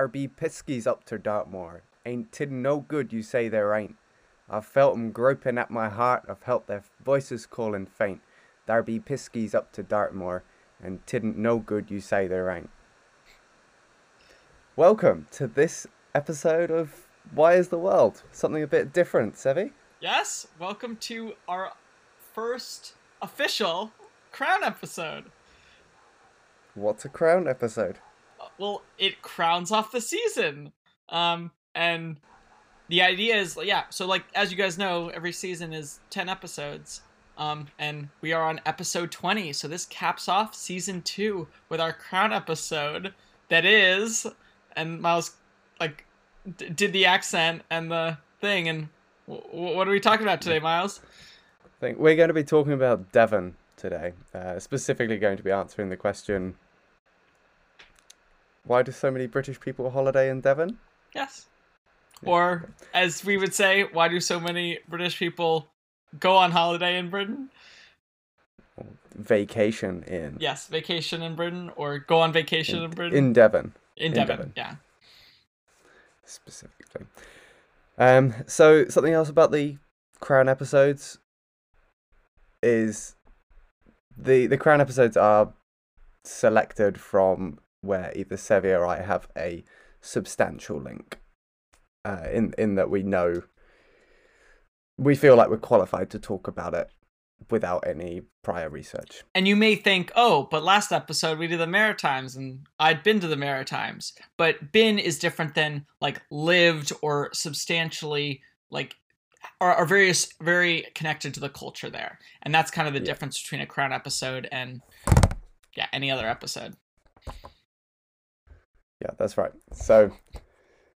There be piskies up to Dartmoor. Ain't tid no good you say there ain't. I've felt 'em groping at my heart, I've felt their voices calling faint. There be piskies up to Dartmoor, and tidn't no good you say there ain't. Welcome to this episode of Why is the World? Something a bit different, Sevy. Yes, welcome to our first official Crown episode. What's a crown episode? Well, it crowns off the season. Um, and the idea is, yeah, so like as you guys know, every season is 10 episodes. Um, and we are on episode 20, so this caps off season 2 with our crown episode that is and Miles like d- did the accent and the thing and w- what are we talking about today, Miles? I think we're going to be talking about Devon today. Uh, specifically, going to be answering the question: Why do so many British people holiday in Devon? Yes. Or, as we would say, why do so many British people go on holiday in Britain? Vacation in Yes, vacation in Britain, or go on vacation in, Britain. in Devon in in Devon, Devon. yeah. specifically. Um, so something else about the Crown episodes is the the Crown episodes are selected from where either Sevy or I have a substantial link. Uh, in in that we know we feel like we're qualified to talk about it without any prior research. And you may think, oh, but last episode we did the Maritimes and I'd been to the Maritimes. But been is different than like lived or substantially like are, are various very connected to the culture there. And that's kind of the Yeah. difference between a crown episode and yeah, any other episode. Yeah, that's right. So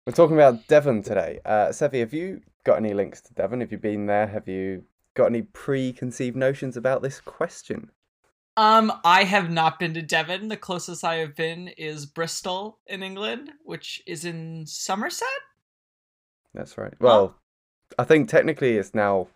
we're talking about Devon today. Uh, Sevy, have you got any links to Devon? Have you been there? Have you got any preconceived notions about this question? Um, I have not been to Devon. The closest I have been is Bristol in England, which is in Somerset. That's right. Well, I think technically it's now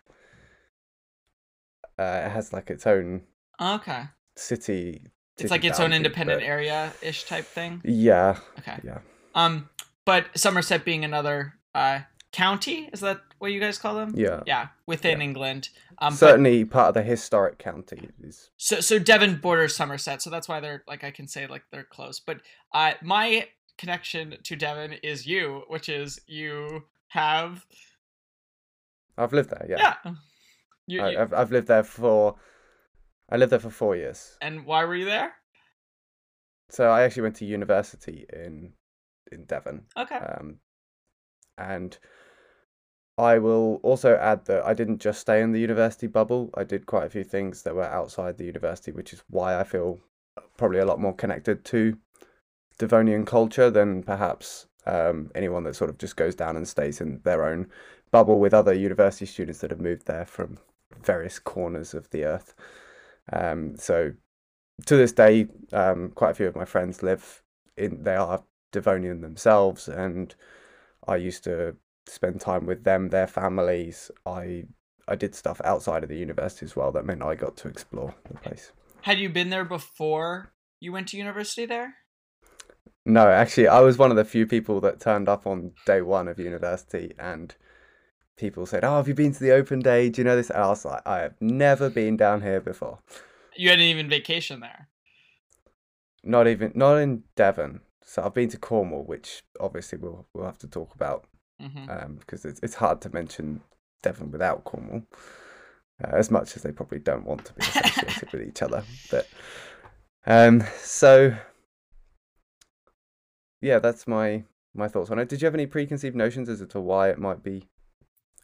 uh, it has like its own Okay, city. It's like its own independent but- area ish type thing. Yeah, Okay. yeah, Um, but Somerset being another uh county, is that what you guys call them? yeah. Yeah, within Yeah. England. Um, but, Certainly part of the historic county is so so Devon borders Somerset, so that's why they're like I can say like they're close. But uh, my connection to Devon is you, which is you have I've lived there. Yeah, yeah. You, you- I've I've lived there for I lived there for four years. and why were you there? So I actually went to university in in Devon. Okay. Um, and I will also add that I didn't just stay in the university bubble. I did quite a few things that were outside the university, which is why I feel probably a lot more connected to Devonian culture than perhaps um, anyone that sort of just goes down and stays in their own bubble with other university students that have moved there from various corners of the earth. Um, so to this day, um, quite a few of my friends live in. They are Devonian themselves, and I used to spend time with them, their families. I I did stuff outside of the university as well. That meant I got to explore the place. Had you been there before you went to university there? No, actually, I was one of the few people that turned up on day one of university, and people said, "Oh, have you been to the open day? Do you know this?" And I was like, "I have never been down here before. You hadn't even vacation there. Not even not in Devon. So I've been to Cornwall, which obviously we'll we'll have to talk about hmm um, because it's it's hard to mention Devon without Cornwall, uh, as much as they probably don't want to be associated with each other. But um, so yeah, that's my my thoughts on it. Did you have any preconceived notions as to why it might be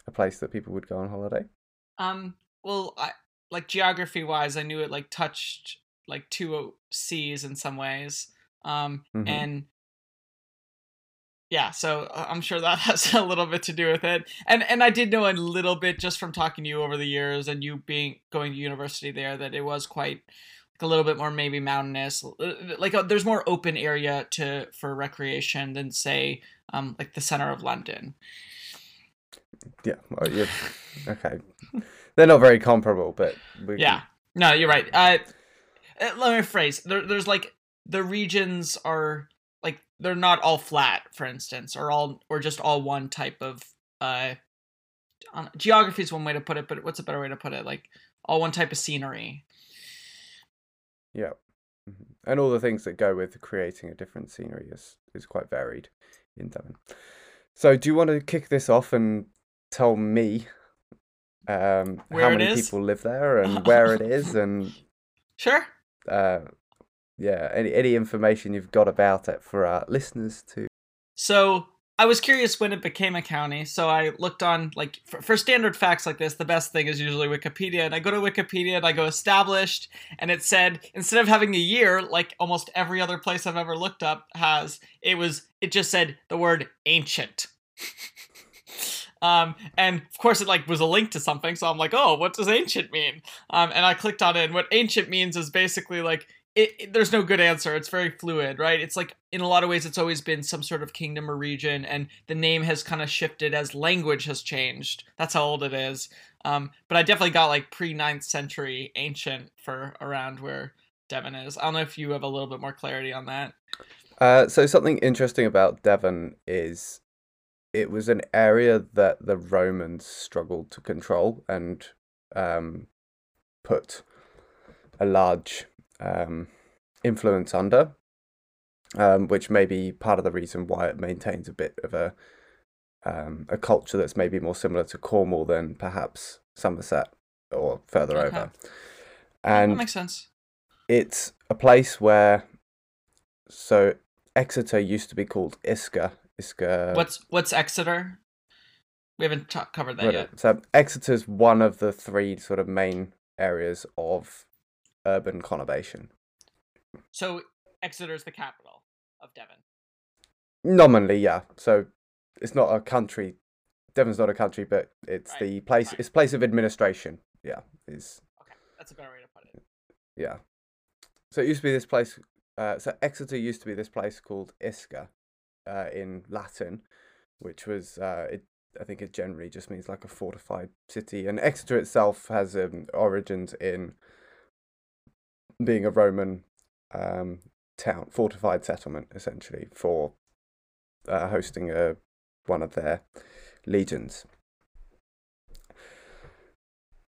a place that people would go on holiday? Um. Well, I like geography wise, I knew it like touched like two seas in some ways. Um. Mhm. And yeah, so uh, I'm sure that has a little bit to do with it. And and I did know a little bit just from talking to you over the years and you being going to university there that it was quite like a little bit more maybe mountainous. uh, Like uh, there's more open area to for recreation than say um like the center of London. Yeah, well, okay. They're not very comparable, but we Yeah. No, you're right. Uh, uh, let me phrase. There, there's like the regions are like they're not all flat, for instance, or all or just all one type of uh, geography is one way to put it, but what's a better way to put it? Like all one type of scenery. Yeah. Mm-hmm. And all the things that go with creating a different scenery is is quite varied in Devon. So, do you want to kick this off and tell me um, how many people live there and where it is and sure. Uh, yeah, any any information you've got about it for our listeners to. So I was curious when it became a county, so I looked on like for, for, standard facts like this. The best thing is usually Wikipedia, and I go to Wikipedia and I go established, and it said instead of having a year like almost every other place I've ever looked up has, it was it just said the word ancient. um, and of course it like was a link to something, so I'm like, oh, what does ancient mean? Um, and I clicked on it, and what ancient means is basically like it, it, there's no good answer. It's very fluid, right? It's like in a lot of ways, it's always been some sort of kingdom or region, and the name has kind of shifted as language has changed. That's how old it is. Um, but I definitely got like pre 9th century ancient for around where Devon is. I don't know if you have a little bit more clarity on that. Uh, so something interesting about Devon is it was an area that the Romans struggled to control and um, put a large um, influence under, um, which may be part of the reason why it maintains a bit of a um, a culture that's maybe more similar to Cornwall than perhaps Somerset or further okay. over. And that makes sense. It's a place where, so Exeter used to be called Isca. Isca. What's what's Exeter? We haven't t- covered that yet. So Exeter's one of the three sort of main areas of urban conurbation. So Exeter is the capital of Devon. Nominally, yeah. So it's not a country. Devon's not a country, but it's right. the place. Right. It's place of administration. Yeah, is. Okay, that's a better way to put it. Yeah. So it used to be this place. Uh, so Exeter used to be this place called Isca, uh, in Latin, which was uh, it. I think it generally just means like a fortified city, and Exeter itself has um, origins in being a Roman um, town, fortified settlement, essentially, for uh, hosting a, one of their legions.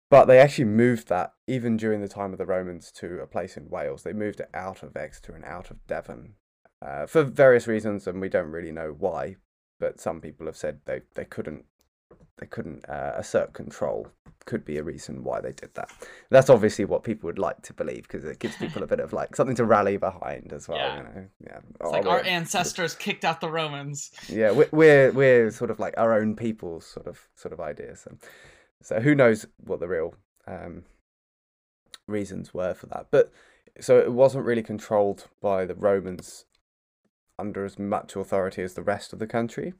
But they actually moved that, even during the time of the Romans, to a place in Wales. They moved it out of Exeter and out of Devon uh, for various reasons, and we don't really know why. But some people have said they, they couldn't they couldn't uh, assert control could be a reason why they did that. That's obviously what people would like to believe because it gives people a bit of like something to rally behind as well. Yeah. You know, yeah. It's oh, like our ancestors kicked out the Romans. Yeah, we're, we're we're sort of like our own people's sort of sort of ideas. So, so who knows what the real um, reasons were for that? But so it wasn't really controlled by the Romans under as much authority as the rest of the country,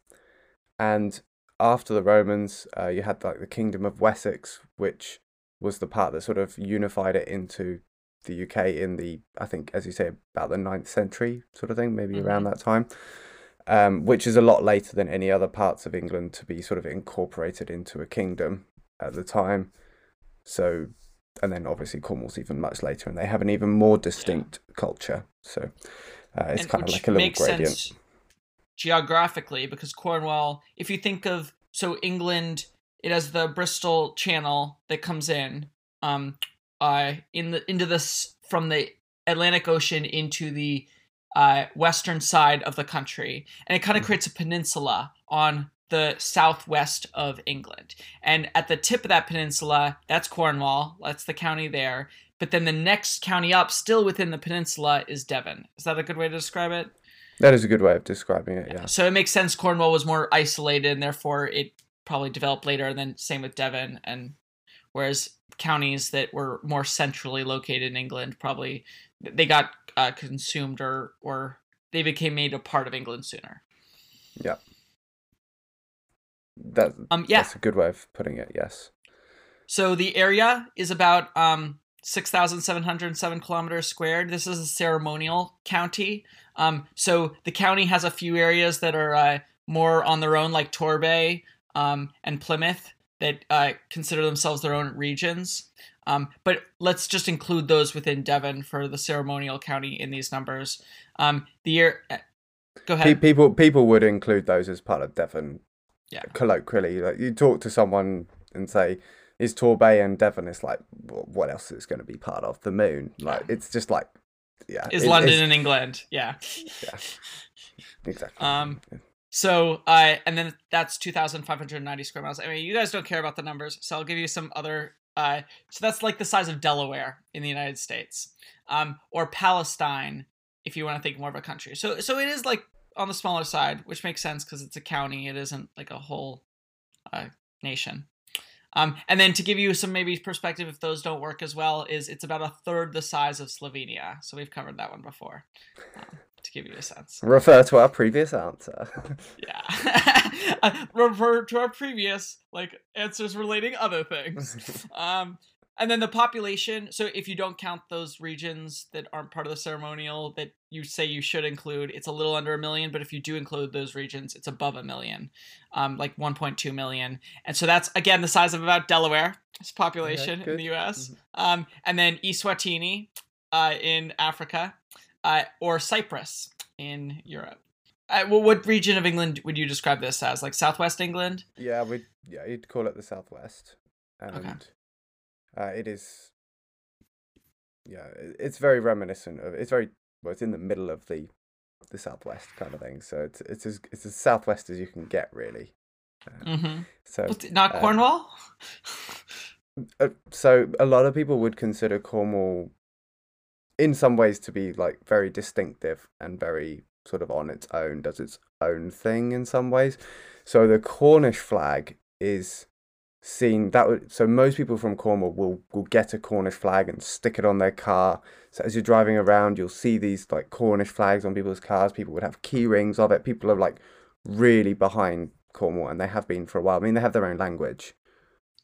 and after the Romans, uh, you had like the Kingdom of Wessex, which was the part that sort of unified it into the UK in the, I think, as you say, about the 9th century sort of thing, maybe mm-hmm. around that time, um, which is a lot later than any other parts of England to be sort of incorporated into a kingdom at the time. So, and then obviously Cornwall's even much later, and they have an even more distinct yeah. culture. So uh, it's kind of like a little gradient. Sense geographically because Cornwall, if you think of so England, it has the Bristol Channel that comes in, um, uh, in the into this from the Atlantic Ocean into the uh, western side of the country, and it kind of mm. creates a peninsula on the southwest of England. And at the tip of that peninsula, that's Cornwall. That's the county there. But then the next county up, still within the peninsula, is Devon. Is that a good way to describe it? That is a good way of describing it. Yeah. So it makes sense. Cornwall was more isolated, and therefore it probably developed later. And then same with Devon, and whereas counties that were more centrally located in England probably they got uh, consumed or or they became made a part of England sooner. Yeah. That um yeah. that's a good way of putting it. Yes. So the area is about um 6,707 kilometers squared. This is a ceremonial county. Um, so the county has a few areas that are uh, more on their own, like Torbay um, and Plymouth, that uh, consider themselves their own regions. Um, but let's just include those within Devon for the ceremonial county in these numbers. Um, the year, Go ahead. people people would include those as part of Devon. Yeah. Colloquially, like you talk to someone and say, "Is Torbay and Devon?" It's like, what else is going to be part of the moon? Like it's just like, yeah. Is it- London in England? Yeah. Yeah. exactly. Um, So, uh, and then that's 2,590 square miles. I mean, you guys don't care about the numbers, so I'll give you some other. Uh, so that's like the size of Delaware in the United States, um, or Palestine, if you want to think more of a country. So, so it is like on the smaller side, which makes sense because it's a county. It isn't like a whole uh, nation. Um, and then to give you some maybe perspective, if those don't work as well, is it's about a third the size of Slovenia. So we've covered that one before, um, to give you a sense. Refer to our previous answer. Yeah. Uh, Refer to our previous like answers relating other things. Um, and then the population. So if you don't count those regions that aren't part of the ceremonial that you say you should include, it's a little under a million. But if you do include those regions, it's above a million, um, like 1.2 million. And so that's again the size of about Delaware. Its population in the U.S. Um, and then Eswatini uh, in Africa, uh, or Cyprus in Europe. Uh, well, what region of England would you describe this as? Like Southwest England? yeah, we yeah you'd call it the southwest, and Okay. Uh, it is. Yeah, it's very reminiscent of. It's very well. It's in the middle of the, the southwest kind of thing. So it's it's as it's as southwest as you can get really. Uh, Mm-hmm. So Not uh, Cornwall? uh, so a lot of people would consider Cornwall in some ways to be like very distinctive and very sort of on its own does its own thing in some ways so the cornish flag is seen that would so most people from cornwall will will get a cornish flag and stick it on their car so as you're driving around you'll see these like cornish flags on people's cars people would have key rings of it people are like really behind cornwall and they have been for a while i mean they have their own language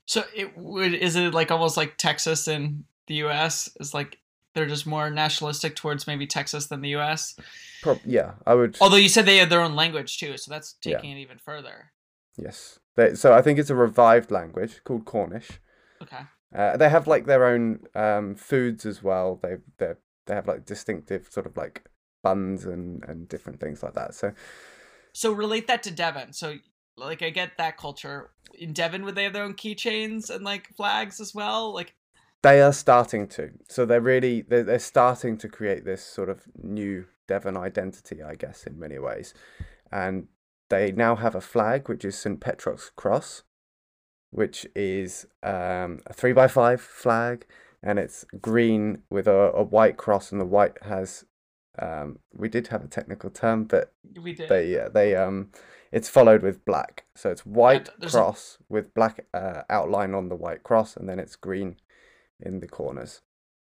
So it would is it like almost like Texas in the U.S. is like they're just more nationalistic towards maybe Texas than the U.S. Prob- yeah i would Although you said they had their own language too, so that's Yeah. taking it even further. Yes. They, so I think it's a revived language called Cornish. Okay. Uh, they have like their own um, foods as well. They they they have like distinctive sort of like buns and and different things like that. So So relate that to Devon. So like I get that culture. In Devon, would they have their own keychains and like flags as well? Like they are starting to. So they're really they're, they're starting to create this sort of new Devon identity, I guess, in many ways. And they now have a flag which is St Petroc's Cross, which is um, a three by five flag, and it's green with a, a white cross, and the white has. Um, we did have a technical term, but we did. they uh, they um, it's followed with black. So it's white there's a- cross with black uh, outline on the white cross, and then it's green in the corners,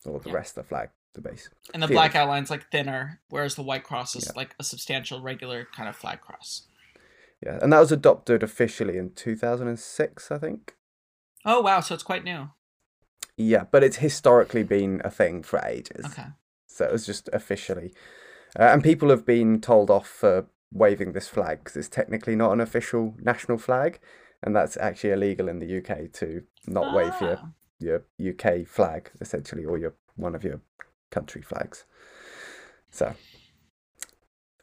or the Yeah. rest of the flag, the base. and the field. black outline's like thinner, whereas the white cross is Yeah. like a substantial, regular kind of flag cross. Yeah, and that was adopted officially in 2006, I think. Oh wow, so it's quite new. Yeah, but it's historically been a thing for ages. Okay. So it was just officially. Uh, and people have been told off for waving this flag because it's technically not an official national flag. And that's actually illegal in the UK to not wave your, Ah. your UK flag, essentially, or your one of your country flags. So.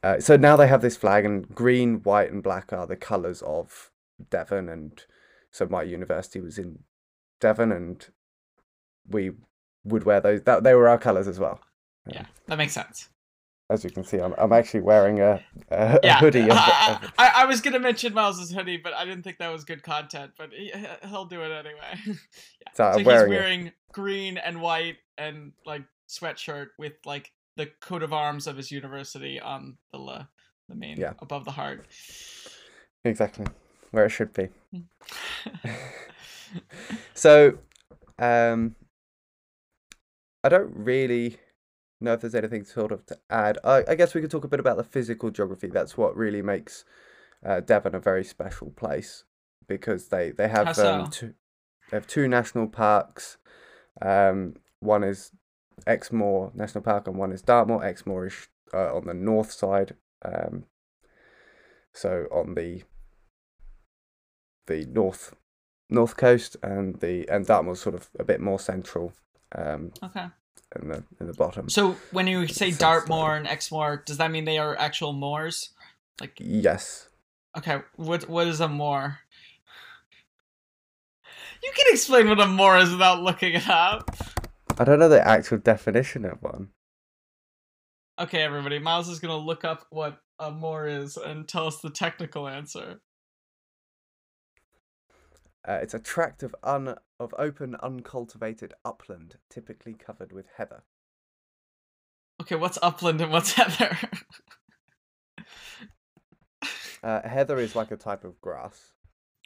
Uh, so now they have this flag, and green, white, and black are the colours of Devon. And so my university was in Devon, and we would wear those. That they were our colours as well. Yeah, that makes sense. As you can see, I'm, I'm actually wearing a, a, a Yeah, hoodie. Of, I, of, I, I was gonna mention Miles's hoodie, but I didn't think that was good content. But he, he'll do it anyway. yeah. So I'm so he's wearing it. wearing green and white and like sweatshirt with like the coat of arms of his university on the la- the main Yeah. above the heart. exactly where it should be. So, um, I don't really know if there's anything sort of to add. I, I guess we could talk a bit about the physical geography. That's what really makes uh, Devon a very special place because they they have so? um, two they have two national parks. Um, one is Exmoor National Park and one is Dartmoor. Exmoor is uh, on the north side. Um, so on the the north north coast and the and Dartmoor's sort of a bit more central. Um, okay. in the in the bottom. So when you say Dartmoor and Exmoor, does that mean they are actual moors? Like Yes. okay, what what is a moor? You can explain what a moor is without looking it up. I don't know the actual definition of one. Okay, everybody, Miles is gonna look up what a moor is and tell us the technical answer. Uh, it's a tract of un of open, uncultivated upland, typically covered with heather. Okay, what's upland and what's heather? Uh, heather is like a type of grass.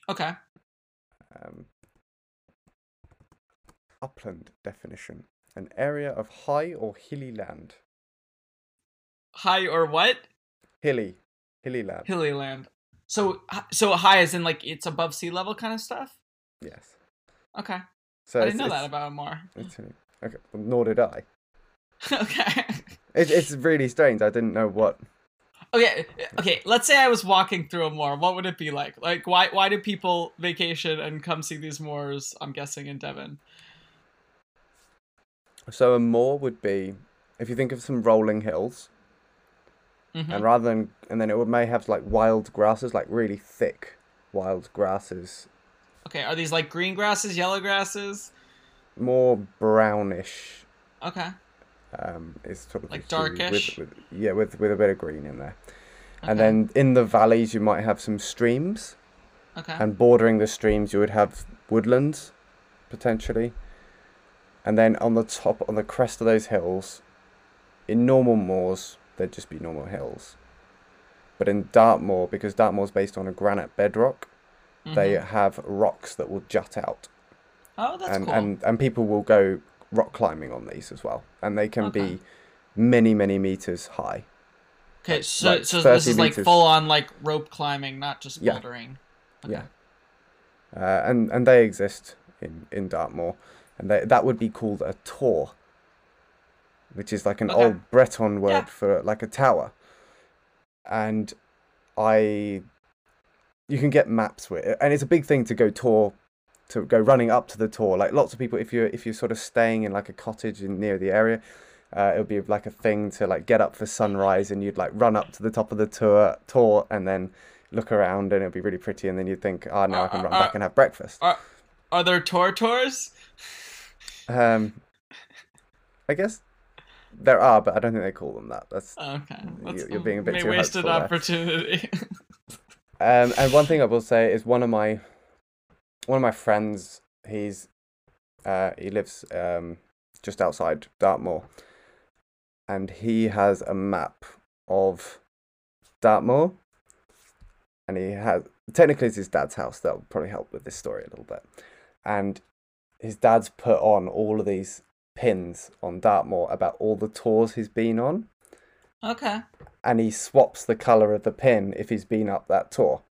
okay. Um, upland definition: an area of high or hilly land. High or what? Hilly, hilly land. Hilly land. So so high as in like it's above sea level kind of stuff? Yes. Okay. So I didn't know that about a moor. it's okay. well, Nor did I. okay. It, it's really strange. I didn't know what. Okay, okay. Let's say I was walking through a moor. What would it be like? Like, why why do people vacation and come see these moors? I'm guessing in Devon. So a moor would be, if you think of some rolling hills, Mhm. and rather than, and then it would may have like wild grasses, like really thick wild grasses, Okay, are these like green grasses, yellow grasses? more brownish. Okay, Um, is sort of Like darkish? With, with, yeah, with with a bit of green in there. okay, And then in the valleys, you might have some streams, okay, and bordering the streams, you would have woodlands, potentially. And then on the top, on the crest of those hills, in normal moors, they'd just be normal hills. But in Dartmoor, because Dartmoor's based on a granite bedrock, they Mhm. have rocks that will jut out, oh, that's and, cool. and and people will go rock climbing on these as well, and they can Okay. be many many meters high. okay, so like so this 30 is like full on like rope climbing, not just Yeah. bouldering. Yeah. Uh, and and they exist in in Dartmoor, and they, that would be called a tor, which is like an Okay. old Breton word Yeah. for like a tower. And I, you can get maps with it, and it's a big thing to go tour, to go running up to the tor. Like lots of people, if you're if you're sort of staying in like a cottage in near the area. Uh, it would be like a thing to like get up for sunrise and you'd like run up to the top of the tor tor and then look around and it'd be really pretty and then you'd think oh now i can Uh, run uh, back and have breakfast Are there tour tours? um i guess there are but i don't think they call them that. That's Okay, that's you're being a bit too wasted opportunity. um and one thing i will say is one of my one of my friends he's uh he lives um just outside dartmoor. And he has a map of dartmoor. And he has technically it's his dad's house. That'll probably help with this story a little bit and his dad's put on all of these pins on dartmoor about all the tors he's been on okay. and he swaps the color of the pin if he's been up that tor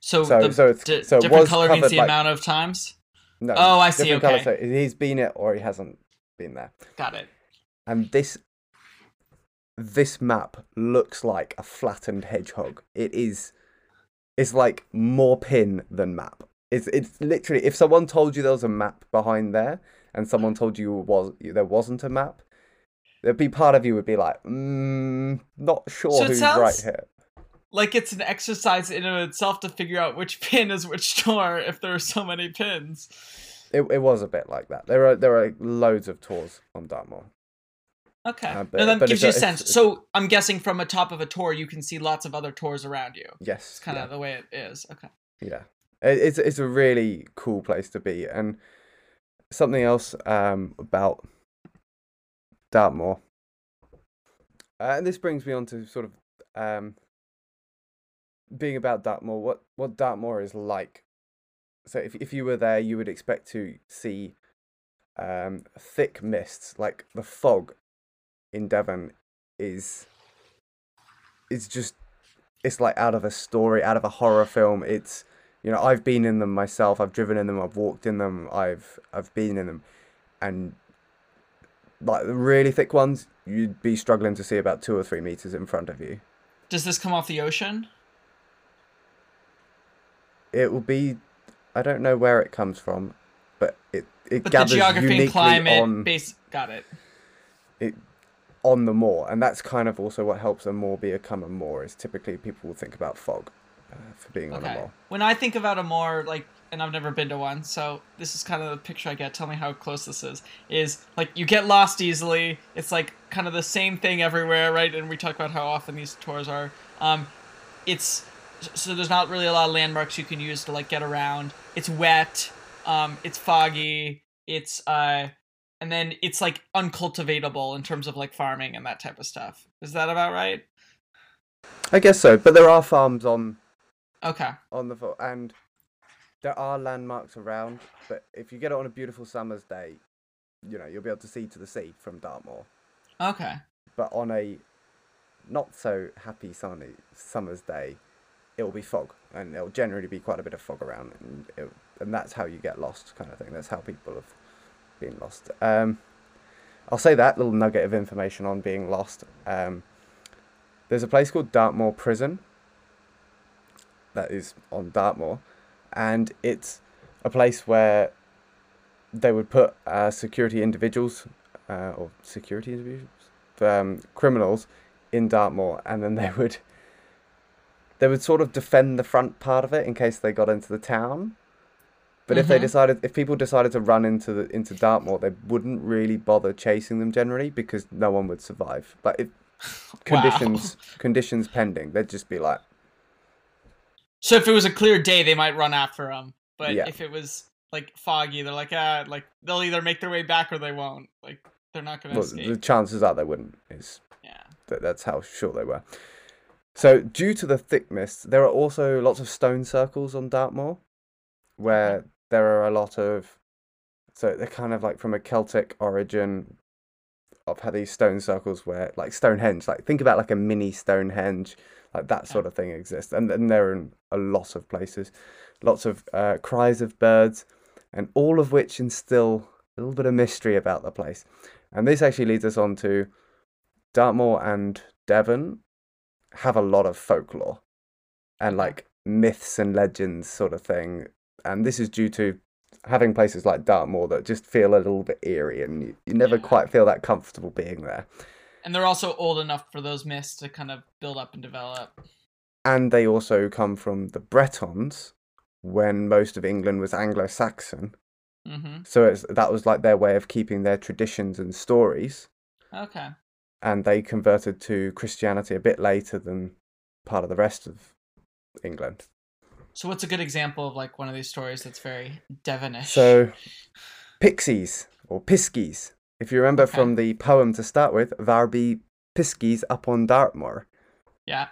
So, So- the so it's- di- so different color means the like- amount of times. no Oh, I see, okay. so he's been it or he hasn't been there Got it. and this this map looks like a flattened hedgehog it is it's like more pin than map it's it's literally if someone told you there was a map behind there and someone told you was there wasn't a map there'd be part of you would be like mm, not sure So who's right here Like it's an exercise in and of itself to figure out which pin is which door if there are so many pins. it, it was a bit like that there are there are loads of tors on dartmoor Okay. Uh, but- and that gives you a sense. it's- So I'm guessing from a top of a tor, you can see lots of other tors around you. yes It's kind yeah. of the way it is. Okay. Yeah, it's it's a really cool place to be, and something else um about Dartmoor. Uh, and this brings me on to sort of um being about Dartmoor. What what Dartmoor is like. So if if you were there, you would expect to see um thick mists, like the fog in Devon is is just it's like out of a story, out of a horror film. It's you know, I've been in them myself. I've driven in them. I've walked in them. I've I've been in them, and like the really thick ones, you'd be struggling to see about two or three meters in front of you. Does this come off the ocean? It will be, I don't know where it comes from. but it it But the gathers geography uniquely and climate on base got it. it on the moor, and that's kind of also what helps a moor become a common moor. Is typically people will think about fog for being on a Okay. moor. When I think about a more like, and I've never been to one, so this is kind of the picture I get. Tell me how close this is. Is like you get lost easily. It's like kind of the same thing everywhere, right? And we talk about how often these tors are. Um, it's so there's not really a lot of landmarks you can use to like get around. It's wet. Um, it's foggy. It's uh, and then it's like uncultivatable in terms of like farming and that type of stuff. Is that about right? I guess so, but there are farms on Okay. on the fo- and there are landmarks around. But if you get it on a beautiful summer's day, you know you'll be able to see to the sea from Dartmoor. Okay. But on a not so happy sunny summer's day, it will be fog, and it'll generally be quite a bit of fog around, and it, and that's how you get lost, kind of thing. That's how people have been lost. Um, I'll say that little nugget of information on being lost. Um, there's a place called Dartmoor Prison that is on Dartmoor, and it's a place where they would put uh, security individuals uh, or security individuals, um, criminals in Dartmoor, and then they would they would sort of defend the front part of it in case they got into the town. But if they Mhm. decided, if people decided to run into the into Dartmoor, they wouldn't really bother chasing them generally because no one would survive. Like if Wow. conditions conditions pending, they'd just be like, So if it was a clear day, they might run after them. But Yeah. if it was like foggy, they're like ah, like they'll either make their way back or they won't. Like they're not gonna well, escape. the chances are they wouldn't. Is Yeah. that that's how short they were. So due to the thick mist, there are also lots of stone circles on Dartmoor, where there are a lot of, so they're kind of like from a Celtic origin. Of how these stone circles where like Stonehenge, like think about like a mini Stonehenge, like that sort of thing exists, and and they're in a lot of places, lots of uh, cries of birds, and all of which instill a little bit of mystery about the place. And this actually leads us on to Dartmoor and Devon have a lot of folklore and like myths and legends sort of thing. And this is due to having places like Dartmoor that just feel a little bit eerie and you, you never quite feel that comfortable being there. And they're also old enough for those myths to kind of build up and develop. And they also come from the Bretons when most of England was Anglo Saxon. Mm-hmm. So it's, that was like their way of keeping their traditions and stories. Okay. and they converted to Christianity a bit later than part of the rest of England. So what's a good example of like one of these stories that's very Devonish? So, pixies or piskies. If you remember Okay. from the poem to start with, there be piskies up on Dartmoor. yeah.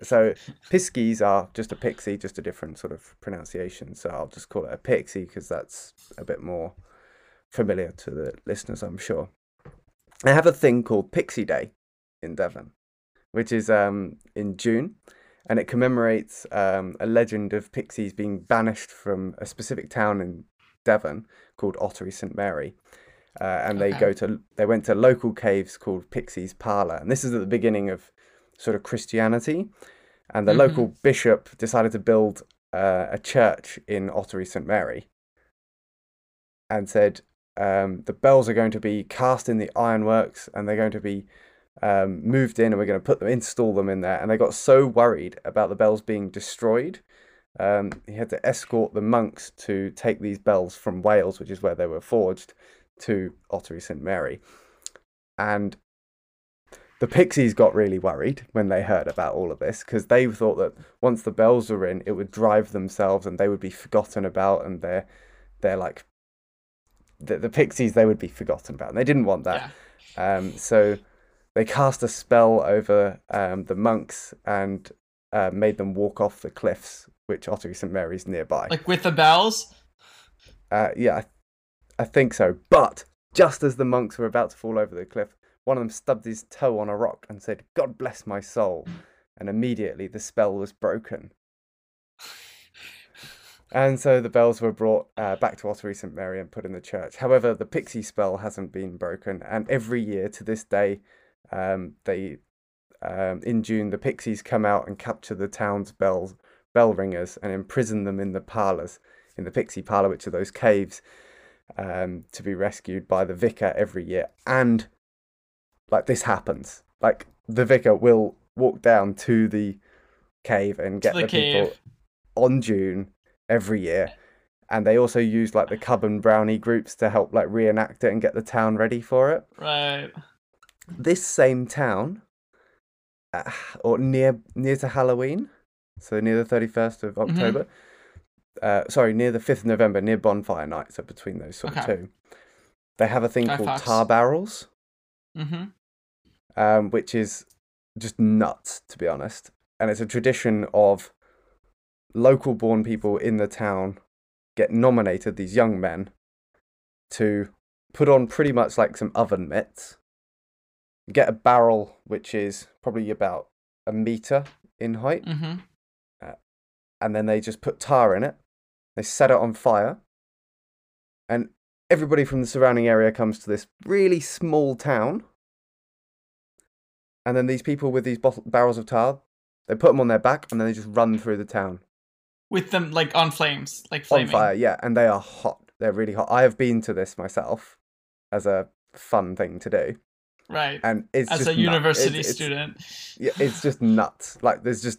So, piskies are just a pixie, just a different sort of pronunciation. So, I'll just call it a pixie because that's a bit more familiar to the listeners, I'm sure. I have a thing called Pixie Day in Devon, which is um, in June, and it commemorates um, a legend of pixies being banished from a specific town in Devon called Ottery St Mary. Uh, and they Okay. go to they went to local caves called Pixies Parlor, and this is at the beginning of sort of Christianity. And the Mhm. local bishop decided to build uh, a church in Ottery St Mary, and said um, the bells are going to be cast in the ironworks, and they're going to be um, moved in, and we're going to put them, install them in there. And they got so worried about the bells being destroyed, um, he had to escort the monks to take these bells from Wales, which is where they were forged, to Ottery St Mary. And the Pixies got really worried when they heard about all of this because they thought that once the bells were in, it would drive themselves and they would be forgotten about, and they're they're like the the Pixies they would be forgotten about, and they didn't want that. Yeah. Um, so they cast a spell over um, the monks and uh, made them walk off the cliffs, which Ottery St Mary's nearby. Like with the bells. Uh, yeah, I, think so. But just as the monks were about to fall over the cliff, one of them stubbed his toe on a rock and said, God bless my soul. And immediately the spell was broken. And so the bells were brought uh, back to Ottery St Mary and put in the church. However, the pixie spell hasn't been broken. And every year to this day, um, they um, in June, the pixies come out and capture the town's bells, bell ringers and imprison them in the parlours in the Pixie Parlor, which are those caves, um, to be rescued by the vicar every year. And like this happens. Like the vicar will walk down to the cave and get the the, people on June every year. And they also use like the Cub and Brownie groups to help like reenact it and get the town ready for it. Right. This same town, uh, or near near to Halloween, so near the thirty first of Mm-hmm. Uh, sorry, near the fifth of November, near Bonfire Night. So between those sort of two, they have a thing called Fawkes. tar barrels, Mm-hmm. um, which is just nuts to be honest. And it's a tradition of local born people in the town get nominated, these young men, to put on pretty much like some oven mitts, get a barrel which is probably about a meter in height, Mm-hmm. and then they just put tar in it. They set it on fire, and everybody from the surrounding area comes to this really small town. And then these people with these bottle- barrels of tar, they put them on their back, and then they just run through the town With them like on flames, like flaming. on fire. Yeah, and they are hot. They're really hot. I have been to this myself as a fun thing to do, Right. and it's As a nut- university it's- it's- student. Yeah, it's just nuts. Like there's just,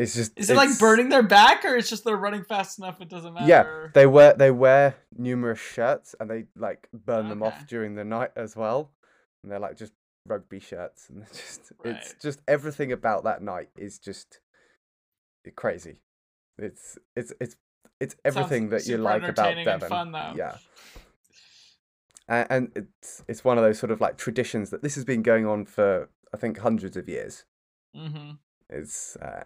it's just. Is it like burning their back or it's just they're running fast enough it doesn't matter? Yeah, they wear they wear numerous shirts and they like burn them off during the night as well. And they're like just rugby shirts and it's just it's just everything about that night is just crazy. It's it's it's it's everything that you like about Devon. fun, though. Yeah. And, and it's it's one of those sort of like traditions that this has been going on for I think hundreds of years. Mm-hmm. It's uh,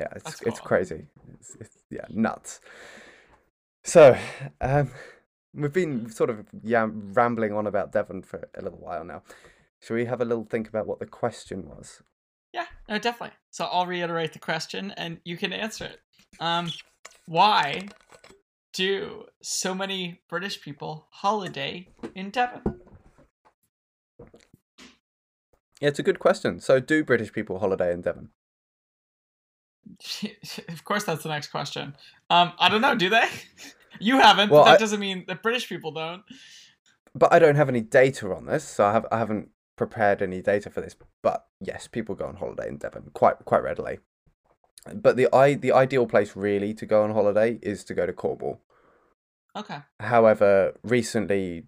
yeah, it's That's it's crazy. It's, it's yeah, nuts. So, um, we've been sort of yeah rambling on about Devon for a little while now. Shall we have a little think about what the question was? Yeah, no, definitely. So I'll reiterate the question and you can answer it. Um, why do so many British people holiday in Devon? Yeah, it's a good question. So, do British people holiday in Devon? of course, that's the next question. Um, I don't know. Do they? You haven't, Well, that I- doesn't mean that British people don't. But I don't have any data on this, so I have I haven't prepared any data for this. But yes, people go on holiday in Devon quite quite readily. But the i the ideal place really to go on holiday is to go to Cornwall. Okay. However, recently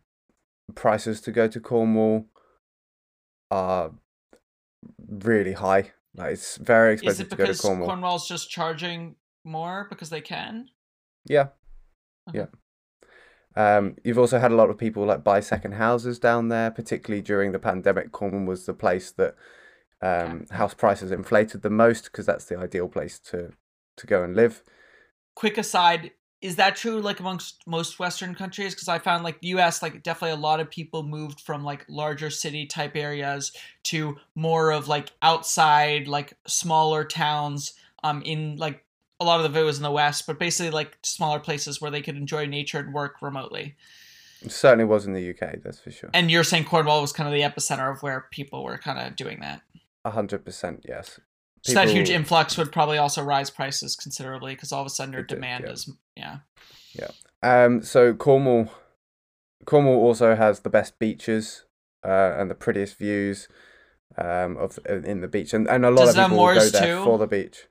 prices to go to Cornwall are really high. Like it's very expensive to go to because Cornwall. Cornwall's just charging more because they can? Yeah. Okay. Yeah. Um, you've also had a lot of people like buy second houses down there, particularly during the pandemic. Cornwall was the place that um, house prices inflated the most because that's the ideal place to to go and live. quick aside is that true like amongst most western countries because i found like the us like definitely a lot of people moved from like larger city type areas to more of like outside like smaller towns um in like a lot of the it was in the west but basically like smaller places where they could enjoy nature and work remotely It certainly was in the UK, that's for sure. and you're saying cornwall was kind of the epicenter of where people were kind of doing that A hundred percent, yes. So that huge influx would probably also rise prices considerably because all of a sudden your It did, demand yeah. is yeah Yeah. Um, so Cornwall, Cornwall also has the best beaches uh, and the prettiest views um, of in the beach, and, and a lot Does of people go there too? for the beach.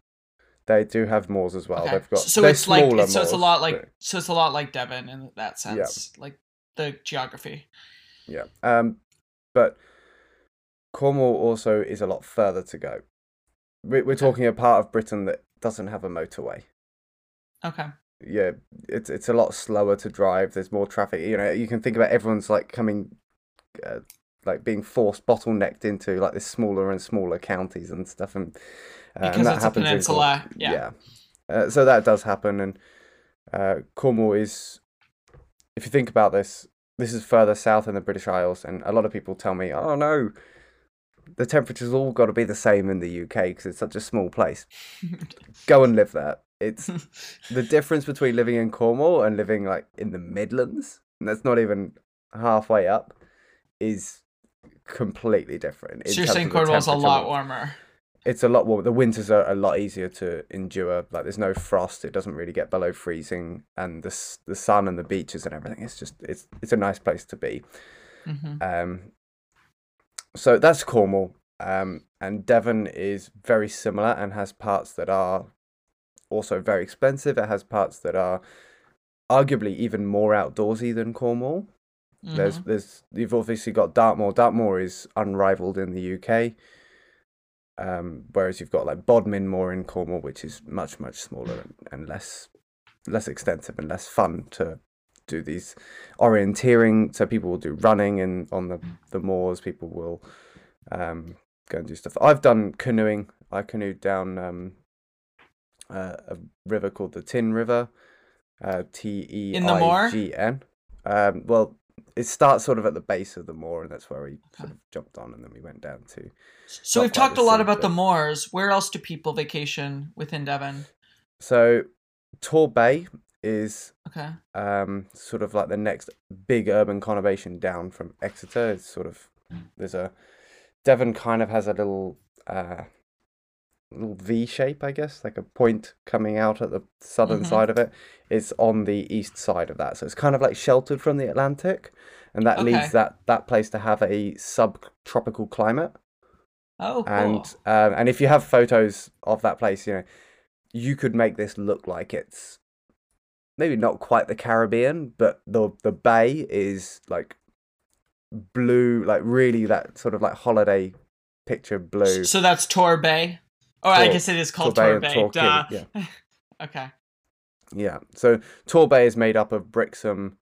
They do have moors as well. Okay. They've got so it's like smaller so it's a lot like but- so it's a lot like Devon in that sense, yeah. like the geography. yeah. Um, but Cornwall also is a lot further to go. We- We're talking a part of Britain that doesn't have a motorway. Okay. yeah, it's it's a lot slower to drive. There's more traffic. You know, you can think about everyone's like coming, uh, like being forced bottlenecked into like this smaller and smaller counties and stuff, and uh, Because and that it's a happens in Corn- peninsula, yeah. Uh, so that does happen, and uh, Cornwall is, if you think about this, this is further south in the British Isles, and a lot of people tell me, oh no. The temperature's all got to be the same in the UK because it's such a small place. Go and live there. It's the difference between living in Cornwall and living like in the Midlands, and that's not even halfway up, is completely different. so you're saying Cornwall's a lot warmer. it's a lot warmer. The winters are a lot easier to endure. Like there's no frost. It doesn't really get below freezing, and the the sun and the beaches and everything. It's just it's it's a nice place to be. hmm Um, so that's Cornwall. Um, and Devon is very similar and has parts that are also very expensive. It has parts that are arguably even more outdoorsy than Cornwall. There's Mm-hmm. there's you've obviously got Dartmoor. Dartmoor is unrivaled in the UK. Um, whereas you've got like Bodmin Moor in Cornwall, which is much much smaller and, and less less extensive and less fun to do these orienteering. So people will do running and on the the moors. People will um, go and do stuff. I've done canoeing. I canoed down um, uh, a river called the Teign River. Uh, T E In the moor? I G N. Um, well, it starts sort of at the base of the moor, and that's where we sort of jumped on, and then we went down to. So we've talked a lot about the moors. Where else do people vacation within Devon? So, Tor Bay is Okay. um, sort of like the next big urban conurbation down from Exeter. It's sort of there's a Devon kind of has a little uh, little V shape, I guess, like a point coming out at the southern Mhm. side of it. It's on the east side of that, so it's kind of like sheltered from the Atlantic, and that Okay. leads that that place to have a subtropical climate. Oh, cool. and um, and if you have photos of that place, you know, you could make this look like it's maybe not quite the Caribbean, but the the bay is like blue, like really that sort of like holiday picture blue. so that's Tor Bay. Oh, I guess it is called Tor Bay Tor Bay. Duh. yeah. okay. Yeah. So Tor Bay is made up of Brixham,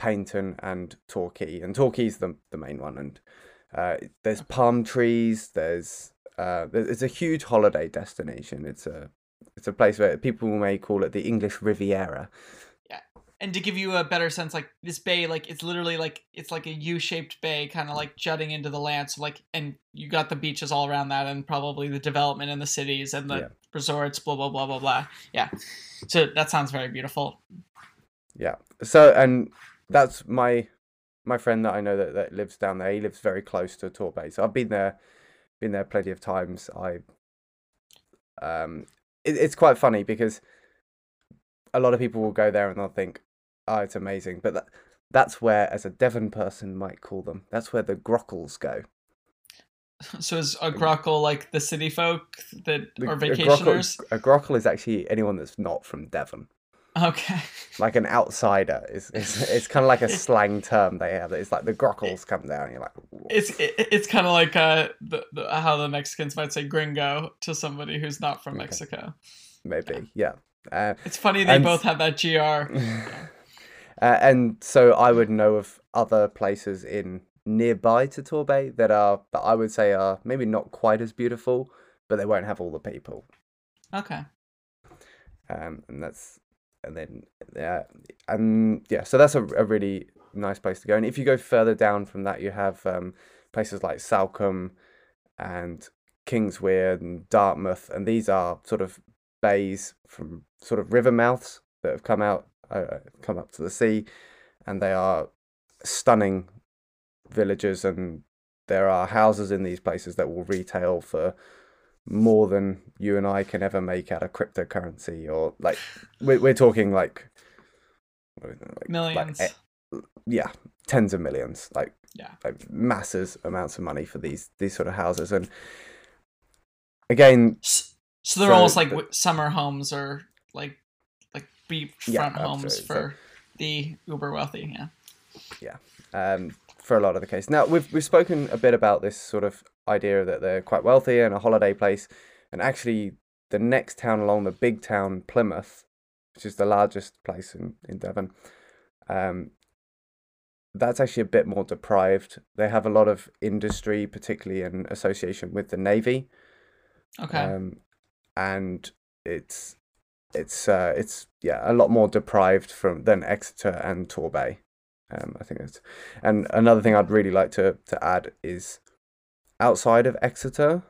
Paignton, and Torquay, and Torquay's the the main one. And uh, there's palm trees. There's uh, it's a huge holiday destination. It's a it's a place where people may call it the English Riviera. Yeah, and to give you a better sense, like this bay, like it's literally like it's like a U-shaped bay, kind of like jutting into the land. So like, and you got the beaches all around that, and probably the development in the cities and the Yeah. resorts, blah blah blah blah blah. Yeah. So that sounds very beautiful. Yeah. So and that's my my friend that I know that, that lives down there. He lives very close to Bay. So I've been there been there plenty of times. I um it, it's quite funny because a lot of people will go there and they'll think, Oh, it's amazing. But that that's where as a Devon person might call them. That's where the grockles go. So is a grockle like the city folk that The- are a grockle- vacationers? A grockle is actually anyone that's not from Devon. Okay. Like an outsider. It's it's, it's kind of like a slang term they have. It's like the grockles come down and you're like It's it, it's kind of like uh the, the, how the Mexicans might say gringo to somebody who's not from Okay. Mexico. maybe yeah uh, It's funny they And- both have that gr. uh, and so i would know of other places in nearby to torbay that are that i would say are maybe not quite as beautiful but they won't have all the people Okay. um and that's and then yeah and yeah so that's a, a really nice place to go. And if you go further down from that you have um places like salcombe and kingswear and dartmouth and these are sort of bays from sort of river mouths that have come out uh, come up to the sea and they are stunning villages and there are houses in these places that will retail for more than you and I can ever make out of cryptocurrency or like we're, we're talking like, like like, Millions. eh, yeah tens of millions like Yeah. like masses amounts of money for these these sort of houses and again So they're So almost like the- summer homes or like like beachfront Yeah, homes absolutely. So- for the uber wealthy. Yeah, yeah. um, for a lot of the case. Now we've we've spoken a bit about this sort of idea that they're quite wealthy and a holiday place, and actually the next town along the big town Plymouth, which is the largest place in in Devon, um, that's actually a bit more deprived. They have a lot of industry, particularly in association with the navy, Okay. um, and it's it's uh, it's yeah a lot more deprived from than Exeter and Torbay. Um, I think it's and another thing I'd really like to to add is outside of Exeter,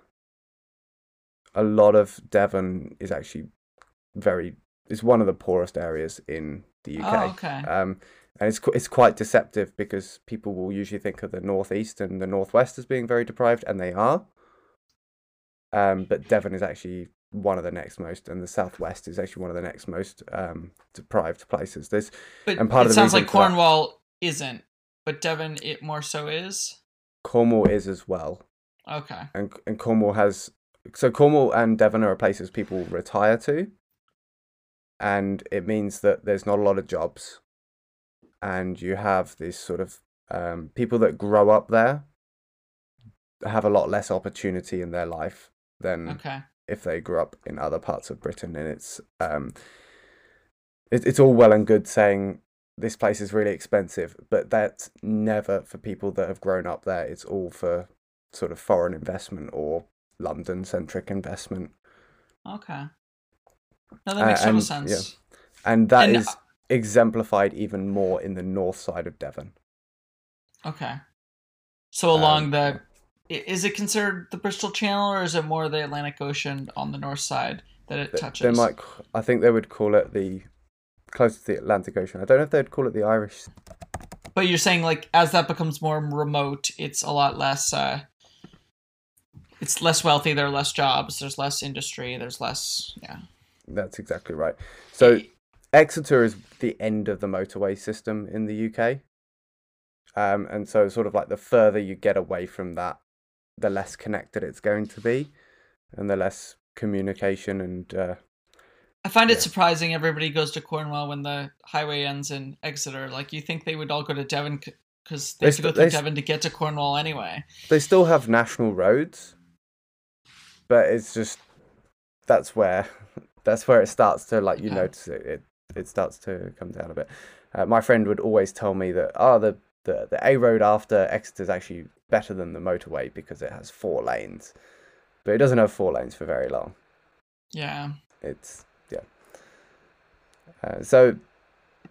a lot of Devon is actually very is one of the poorest areas in the UK. oh, okay. Um, and it's it's quite deceptive because people will usually think of the northeast and the northwest as being very deprived, and they are. Um, but Devon is actually one of the next most, and the southwest is actually one of the next most um, deprived places. But And part it of the sounds like Cornwall isn't, but Devon it more so is. Cornwall is as well, Okay. and and Cornwall has so Cornwall and Devon are places people retire to, and it means that there's not a lot of jobs, and you have this sort of um, people that grow up there have a lot less opportunity in their life than Okay. if they grew up in other parts of Britain, and it's um, it, it's all well and good saying this place is really expensive, but that's never for people that have grown up there. It's all for sort of foreign investment or London centric investment, Okay. No, that Uh, makes total and- sense. yeah. and that And, is uh, exemplified even more in the north side of Devon. Okay. So along Um, the is it considered the Bristol Channel or is it more the Atlantic Ocean on the north side that it touches? They might, I think they would call it the close to the Atlantic Ocean. I don't know if they'd call it the Irish But you're saying like as that becomes more remote, it's a lot less uh it's less wealthy, there are less jobs, there's less industry, there's less yeah. That's exactly right. So Exeter is the end of the motorway system in the UK. Um, and so sort of like the further you get away from that, the less connected it's going to be, and the less communication and uh, I find it surprising everybody goes to Cornwall when the highway ends in Exeter. Like you think they would all go to Devon because they They have to go through st- Devon to get to Cornwall anyway. they still have national roads, but it's just that's where that's where it starts to like you Okay. notice it, it it starts to come down a bit. Uh, my friend would always tell me that oh the the the A road after Exeter is actually better than the motorway because it has four lanes, but it doesn't have four lanes for very long. Yeah. It's yeah. Uh, so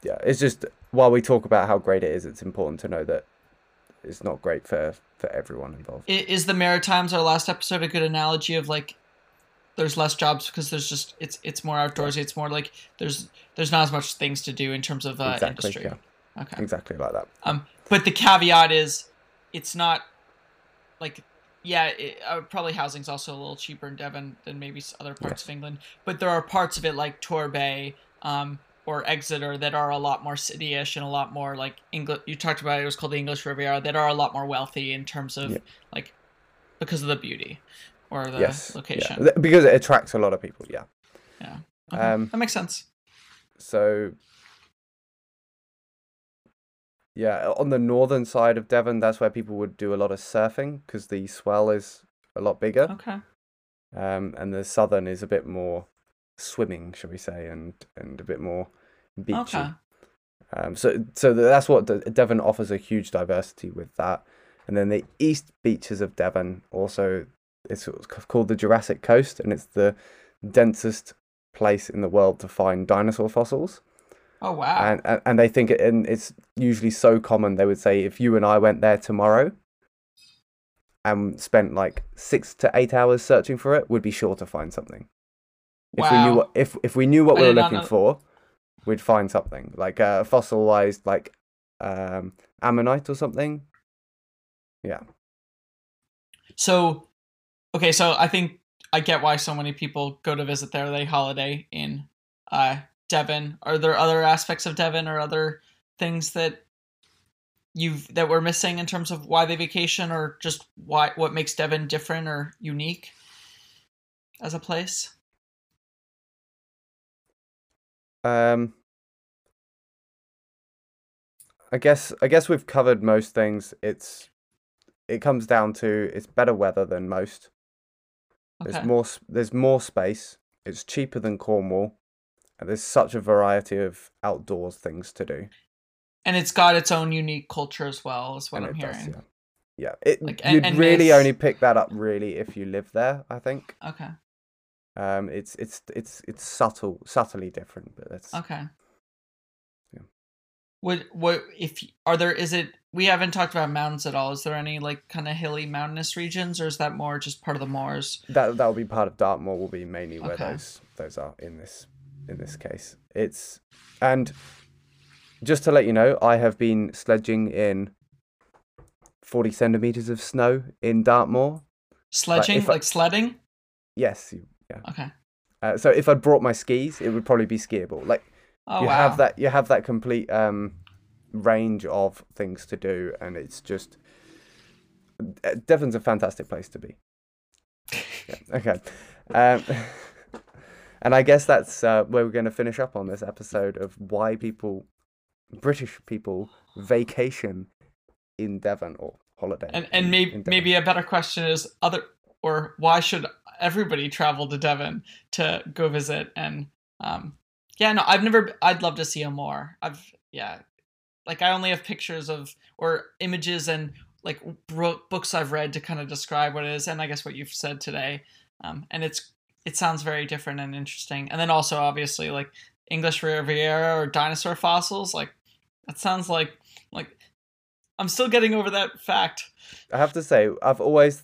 yeah, it's just while we talk about how great it is, it's important to know that it's not great for for everyone involved. Is the Maritimes our last episode a good analogy of like there's less jobs because there's just it's it's more outdoorsy. It's more like there's there's not as much things to do in terms of uh, exactly. industry. Yeah. Okay. Exactly like that. Um, but the caveat is, it's not like yeah, it, uh, probably housing's also a little cheaper in Devon than maybe other parts of England. But there are parts of it like Torbay, um, or Exeter that are a lot more cityish and a lot more like English. You talked about it, it was called the English Riviera that are a lot more wealthy in terms of Yeah. like because of the beauty or the yes. location. Yeah. Because it attracts a lot of people. Yeah. Okay, um, that makes sense. So. Yeah, on the northern side of Devon, that's where people would do a lot of surfing because the swell is a lot bigger. Okay. Um, and the southern is a bit more swimming, shall we say, and and a bit more beachy. Okay. Um, so so that's what Devon offers a huge diversity with that. And then the east beaches of Devon also it's called the Jurassic Coast, and it's the densest place in the world to find dinosaur fossils. Oh wow. And, and and they think it, and it's usually so common. They would say if you and I went there tomorrow and spent like six to eight hours searching for it, we'd be sure to find something. If we knew Wow. what if if we knew what I we were looking know- for, we'd find something like a fossilized like um ammonite or something. Yeah, So, okay, so I think I get why so many people go to visit there. They holiday in uh, Devon. Are there other aspects of Devon or other things that you've that we're missing in terms of why they vacation, or just why what makes Devon different or unique as a place? Um, I guess I guess we've covered most things. It's it comes down to it's better weather than most. Okay. There's more there's more space. It's cheaper than Cornwall, and there's such a variety of outdoors things to do. and it's got its own unique culture as well, is what and I'm it does, hearing. yeah. Yeah, it Like, and- you'd and really it's- only pick that up really if you live there. I think. Okay. Um, it's it's it's it's subtle, subtly different, but that's Okay. Yeah. What what if are there is it we haven't talked about mountains at all. Is there any like kind of hilly mountainous regions or is that more just part of the moors? that that will be part of Dartmoor. Will be mainly where Okay. those those are in this in this case. It's and just to let you know, I have been sledging in forty centimeters of snow in Dartmoor. Sledging, I- like sledding? Yes, you, yeah. Okay. Uh, so if I brought my skis, it would probably be skiable. Like Oh you wow. have that, you have that complete um, range of things to do, and it's just uh, Devon's a fantastic place to be. Yeah, okay, um, and I guess that's uh, where we're going to finish up on this episode of why people, British people, vacation in Devon or holiday. And and maybe maybe a better question is other or why should everybody travel to Devon to go visit and um yeah no I've never I'd love to see them more. I've yeah like I only have pictures of or images and like bro- books I've read to kind of describe what it is and I guess what you've said today. Um and it's it sounds very different and interesting. And then also obviously like English Riviera or dinosaur fossils like that sounds like like I'm still getting over that fact. I have to say, I've always,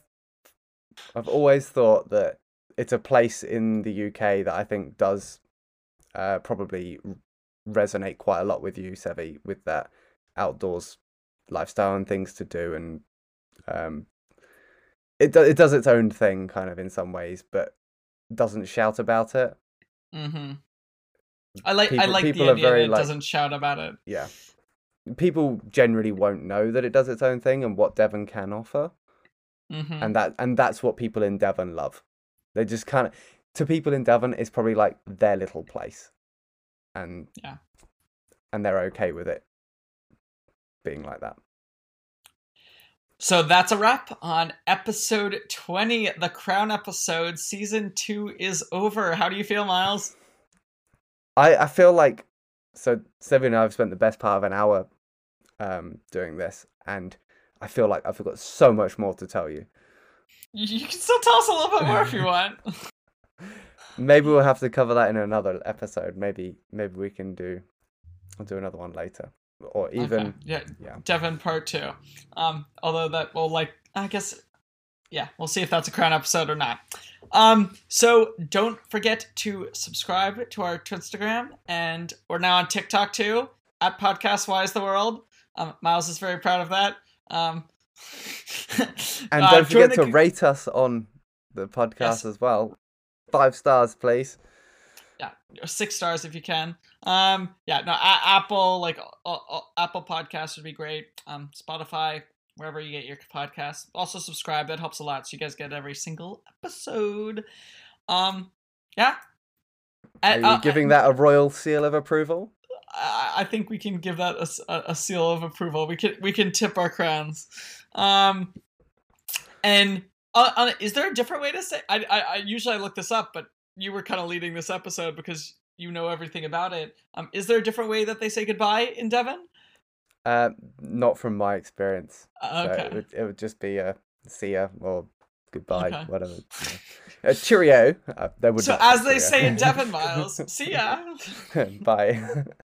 I've always thought that it's a place in the UK that I think does, uh, probably resonate quite a lot with you, Sevy, with that outdoors lifestyle and things to do, and um, it do, it does its own thing, kind of in some ways, but doesn't shout about it. Mm-hmm. I like I like people the idea very, that it like- doesn't shout about it. Yeah, people generally won't know that it does its own thing and what Devon can offer. Mm-hmm. and that and that's what people in Devon love. They just kind of to people in Devon, it's probably like their little place, and Yeah. and they're okay with it being like that. So that's a wrap on episode 20, the Crown episode. Season 2 is over. How do you feel, Miles? I I feel like so Sevy and I have spent the best part of an hour um doing this, and I feel like I've got so much more to tell you. You can still tell us a little bit more if you want. Maybe we'll have to cover that in another episode. Maybe maybe we can do I'll do another one later, or even Okay. Yeah, yeah. Devon part 2. Um, although that will, like, I guess, yeah, we'll see if that's a Crown episode or not. Um, so don't forget to subscribe to our Instagram, and we're now on TikTok too at Podcast Wise the World. Um, Miles is very proud of that. Um, And uh, don't forget the to rate us on the podcast Yes. as well. Five stars, please. yeah, six stars if you can. Um, yeah, no, a- Apple like uh, uh, Apple Podcasts would be great. Um, Spotify, wherever you get your podcasts. Also subscribe; that helps a lot, so you guys get every single episode. Um, yeah. Are you uh, giving that a royal seal of approval? I, think we can give that a seal of approval. We can we can tip our crowns. Um, and uh, uh, is there a different way to say? I, I I usually I look this up, but you were kind of leading this episode because you know everything about it. Um, is there a different way that they say goodbye in Devon? Uh, not from my experience. Uh, So okay. it, would, it would just be a see ya or goodbye, Okay. whatever. A cheerio. Uh, would so as they cheerio. say in Devon, Miles, see ya. Bye.